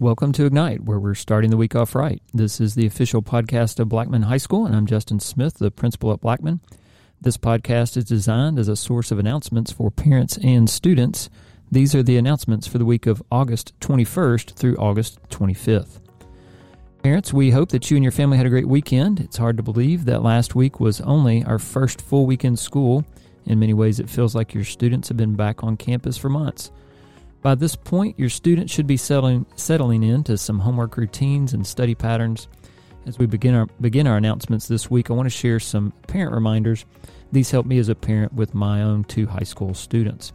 Welcome to Ignite, where we're starting the week off right. This is the official podcast of Blackman High School, and I'm Justin Smith, the principal at Blackman. This podcast is designed as a source of announcements for parents and students. These are the announcements for the week of August 21st through August 25th. Parents, we hope that you and your family had a great weekend. It's hard to believe that last week was only our first full week in school. In many ways, it feels like your students have been back on campus for months. By this point, your students should be settling, settling into some homework routines and study patterns. As we begin our, begin our announcements this week, I want to share some parent reminders. These help me as a parent with my own two high school students.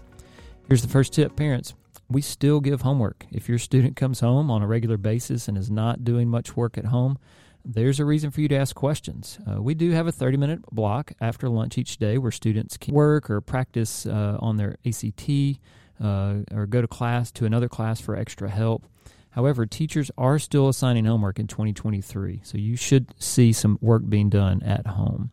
Here's the first tip parents, we still give homework. If your student comes home on a regular basis and is not doing much work at home, there's a reason for you to ask questions. Uh, we do have a 30 minute block after lunch each day where students can work or practice uh, on their ACT uh, or go to class to another class for extra help. However, teachers are still assigning homework in 2023, so you should see some work being done at home.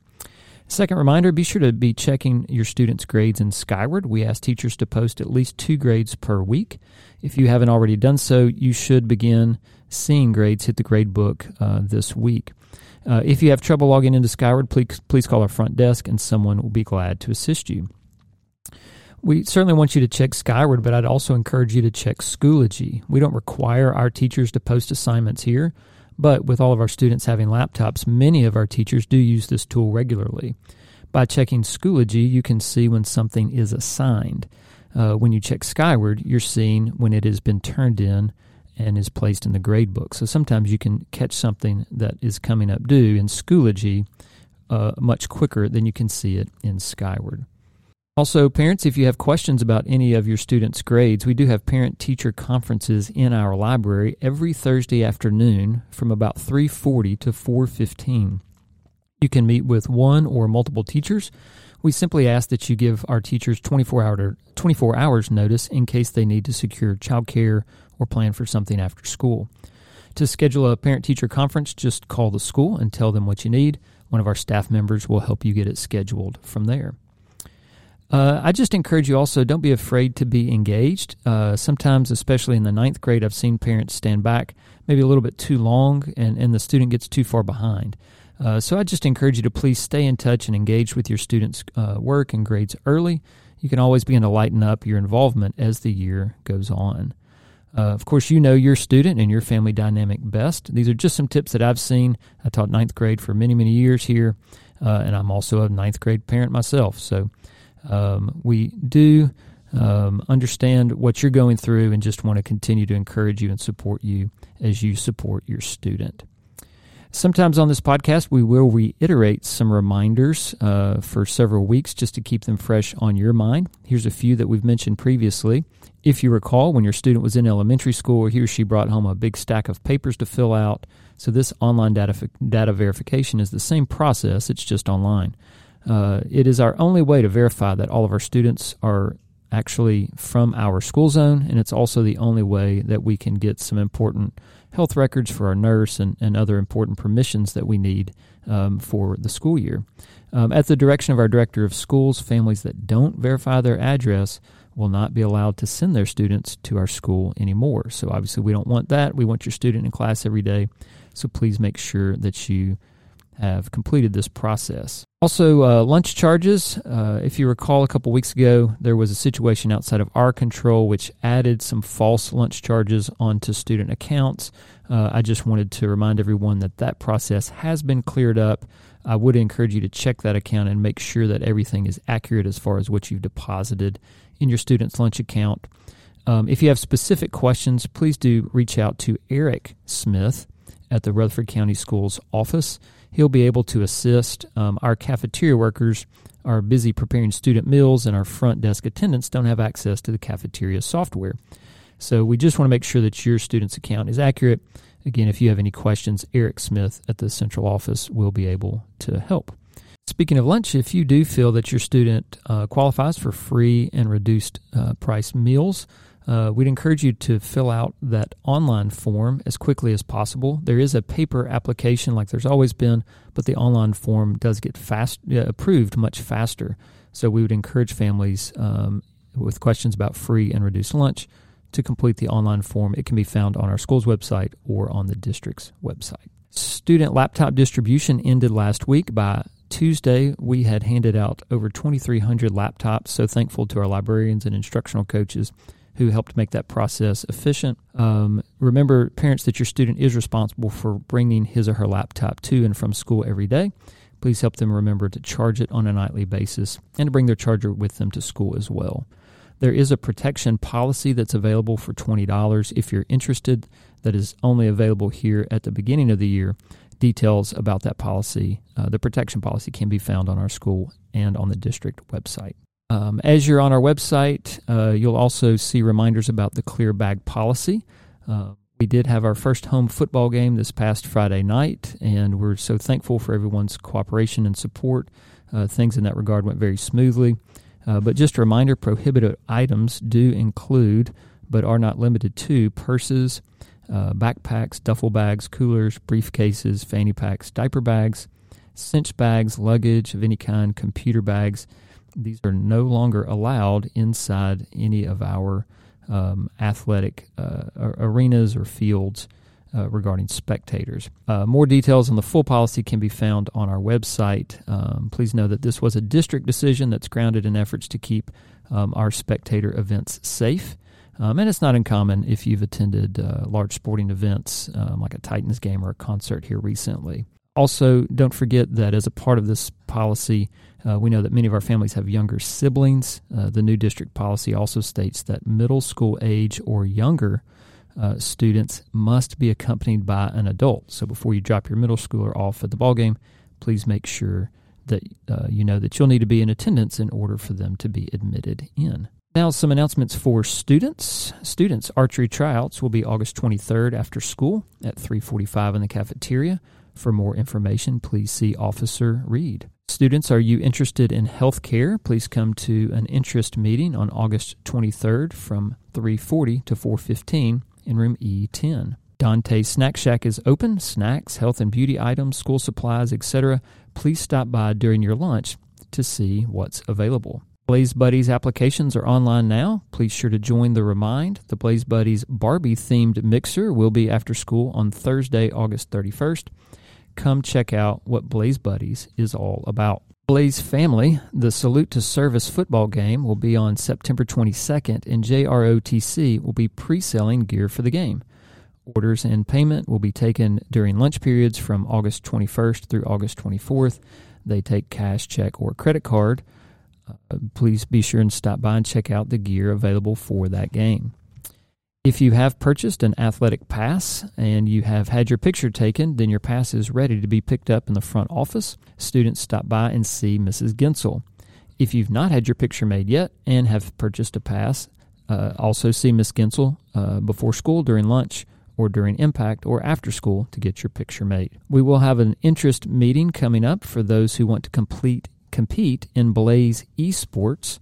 Second reminder be sure to be checking your students' grades in Skyward. We ask teachers to post at least two grades per week. If you haven't already done so, you should begin seeing grades hit the grade book uh, this week. Uh, if you have trouble logging into Skyward, please, please call our front desk and someone will be glad to assist you we certainly want you to check Skyward, but I'd also encourage you to check Schoology. We don't require our teachers to post assignments here, but with all of our students having laptops, many of our teachers do use this tool regularly. By checking Schoology, you can see when something is assigned. Uh, when you check Skyward, you're seeing when it has been turned in and is placed in the grade book. So sometimes you can catch something that is coming up due in Schoology uh, much quicker than you can see it in Skyward. Also, parents, if you have questions about any of your students' grades, we do have parent teacher conferences in our library every Thursday afternoon from about 3:40 to 4:15. You can meet with one or multiple teachers. We simply ask that you give our teachers 24 hour 24 hours notice in case they need to secure childcare or plan for something after school. To schedule a parent teacher conference, just call the school and tell them what you need. One of our staff members will help you get it scheduled from there. Uh, I just encourage you also don't be afraid to be engaged. Uh, sometimes, especially in the ninth grade, I've seen parents stand back maybe a little bit too long and, and the student gets too far behind. Uh, so I just encourage you to please stay in touch and engage with your students' uh, work and grades early. You can always begin to lighten up your involvement as the year goes on. Uh, of course, you know your student and your family dynamic best. These are just some tips that I've seen. I taught ninth grade for many, many years here, uh, and I'm also a ninth grade parent myself. So um, we do um, understand what you're going through and just want to continue to encourage you and support you as you support your student. Sometimes on this podcast, we will reiterate some reminders uh, for several weeks just to keep them fresh on your mind. Here's a few that we've mentioned previously. If you recall, when your student was in elementary school, he or she brought home a big stack of papers to fill out. So, this online data, data verification is the same process, it's just online. Uh, it is our only way to verify that all of our students are actually from our school zone, and it's also the only way that we can get some important health records for our nurse and, and other important permissions that we need um, for the school year. Um, at the direction of our director of schools, families that don't verify their address will not be allowed to send their students to our school anymore. So, obviously, we don't want that. We want your student in class every day. So, please make sure that you have completed this process. Also, uh, lunch charges. Uh, if you recall, a couple weeks ago, there was a situation outside of our control which added some false lunch charges onto student accounts. Uh, I just wanted to remind everyone that that process has been cleared up. I would encourage you to check that account and make sure that everything is accurate as far as what you've deposited in your student's lunch account. Um, if you have specific questions, please do reach out to Eric Smith at the Rutherford County Schools office he'll be able to assist. Um, our cafeteria workers are busy preparing student meals, and our front desk attendants don't have access to the cafeteria software. So we just want to make sure that your student's account is accurate. Again, if you have any questions, Eric Smith at the central office will be able to help. Speaking of lunch, if you do feel that your student uh, qualifies for free and reduced uh, price meals, uh, we'd encourage you to fill out that online form as quickly as possible. There is a paper application, like there's always been, but the online form does get fast uh, approved much faster. So we would encourage families um, with questions about free and reduced lunch to complete the online form. It can be found on our school's website or on the district's website. Student laptop distribution ended last week. By Tuesday, we had handed out over 2,300 laptops. So thankful to our librarians and instructional coaches who helped make that process efficient. Um, remember, parents, that your student is responsible for bringing his or her laptop to and from school every day. Please help them remember to charge it on a nightly basis and to bring their charger with them to school as well. There is a protection policy that's available for $20 if you're interested, that is only available here at the beginning of the year. Details about that policy, uh, the protection policy, can be found on our school and on the district website. Um, as you're on our website, uh, you'll also see reminders about the clear bag policy. Uh, we did have our first home football game this past Friday night, and we're so thankful for everyone's cooperation and support. Uh, things in that regard went very smoothly. Uh, but just a reminder prohibited items do include, but are not limited to, purses, uh, backpacks, duffel bags, coolers, briefcases, fanny packs, diaper bags, cinch bags, luggage of any kind, computer bags. These are no longer allowed inside any of our um, athletic uh, arenas or fields uh, regarding spectators. Uh, more details on the full policy can be found on our website. Um, please know that this was a district decision that's grounded in efforts to keep um, our spectator events safe. Um, and it's not uncommon if you've attended uh, large sporting events um, like a Titans game or a concert here recently. Also, don't forget that as a part of this policy, uh, we know that many of our families have younger siblings. Uh, the new district policy also states that middle school age or younger uh, students must be accompanied by an adult. So before you drop your middle schooler off at the ball game, please make sure that uh, you know that you'll need to be in attendance in order for them to be admitted in. Now, some announcements for students. Students archery tryouts will be August 23rd after school at 3:45 in the cafeteria. For more information, please see Officer Reed. Students, are you interested in health care? Please come to an interest meeting on August 23rd from 3:40 to 4:15 in room E10. Dante Snack Shack is open. Snacks, health and beauty items, school supplies, etc. Please stop by during your lunch to see what's available. Blaze Buddies applications are online now. Please sure to join the Remind. The Blaze Buddies Barbie themed mixer will be after school on Thursday, August 31st. Come check out what Blaze Buddies is all about. Blaze Family, the Salute to Service football game will be on September 22nd, and JROTC will be pre selling gear for the game. Orders and payment will be taken during lunch periods from August 21st through August 24th. They take cash, check, or credit card. Uh, please be sure and stop by and check out the gear available for that game. If you have purchased an athletic pass and you have had your picture taken, then your pass is ready to be picked up in the front office. Students stop by and see Mrs. Gensel. If you've not had your picture made yet and have purchased a pass, uh, also see Miss Gensel uh, before school, during lunch, or during impact or after school to get your picture made. We will have an interest meeting coming up for those who want to complete compete in Blaze Esports.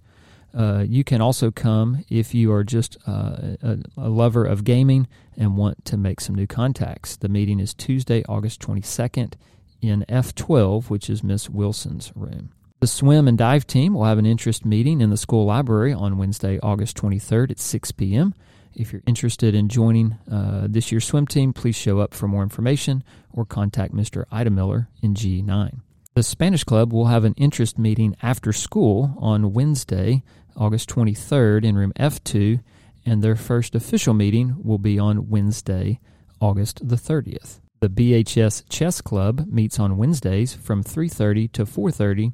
Uh, you can also come if you are just uh, a, a, lover of gaming and want to make some new contacts. The meeting is Tuesday, August 22nd in F12, which is Miss Wilson's room. The swim and dive team will have an interest meeting in the school library on Wednesday, August 23rd at 6 p.m. If you're interested in joining uh, this year's swim team, please show up for more information or contact Mr. Ida Miller in G9. The Spanish Club will have an interest meeting after school on Wednesday, August 23rd in room F2, and their first official meeting will be on Wednesday, August the 30th. The BHS Chess Club meets on Wednesdays from 3:30 to 4:30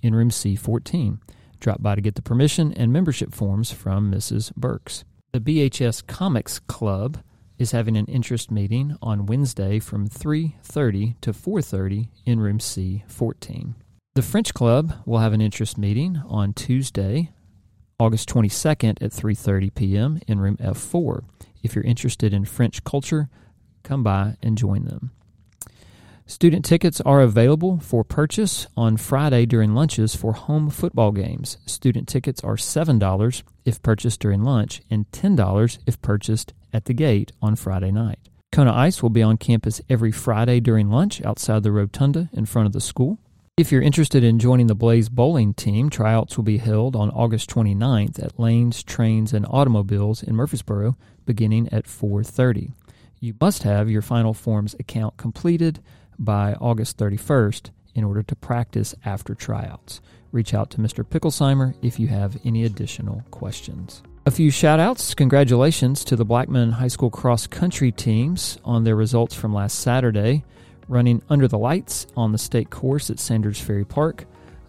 in room C14. Drop by to get the permission and membership forms from Mrs. Burks. The BHS Comics Club is having an interest meeting on Wednesday from 3:30 to 4:30 in room C14. The French Club will have an interest meeting on Tuesday, August 22nd at 3:30 p.m. in room F4. If you're interested in French culture, come by and join them. Student tickets are available for purchase on Friday during lunches for home football games. Student tickets are $7 if purchased during lunch and $10 if purchased at the gate on Friday night. Kona Ice will be on campus every Friday during lunch outside the rotunda in front of the school. If you're interested in joining the Blaze bowling team, tryouts will be held on August 29th at Lanes, Trains, and Automobiles in Murfreesboro, beginning at 4:30. You must have your Final Forms account completed by August 31st in order to practice after tryouts. Reach out to Mr. Picklesheimer if you have any additional questions. A few shout outs. Congratulations to the Blackman High School cross country teams on their results from last Saturday running under the lights on the state course at Sanders Ferry Park.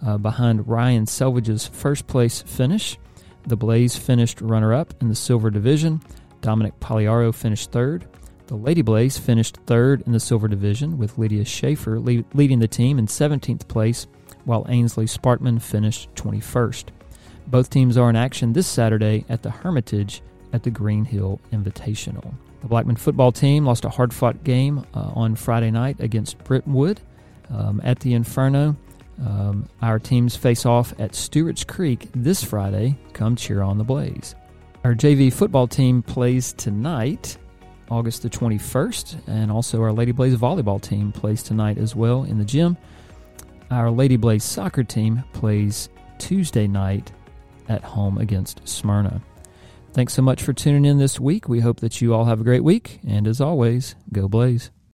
Uh, behind Ryan Selvage's first place finish, the Blaze finished runner up in the silver division. Dominic Pagliaro finished third. The Lady Blaze finished third in the silver division, with Lydia Schaefer lead, leading the team in 17th place, while Ainsley Sparkman finished 21st. Both teams are in action this Saturday at the Hermitage at the Green Hill Invitational. The Blackman football team lost a hard fought game uh, on Friday night against Brentwood um, at the Inferno. Um, our teams face off at Stewart's Creek this Friday. Come cheer on the Blaze. Our JV football team plays tonight, August the 21st, and also our Lady Blaze volleyball team plays tonight as well in the gym. Our Lady Blaze soccer team plays Tuesday night at home against Smyrna. Thanks so much for tuning in this week. We hope that you all have a great week. And as always, go Blaze.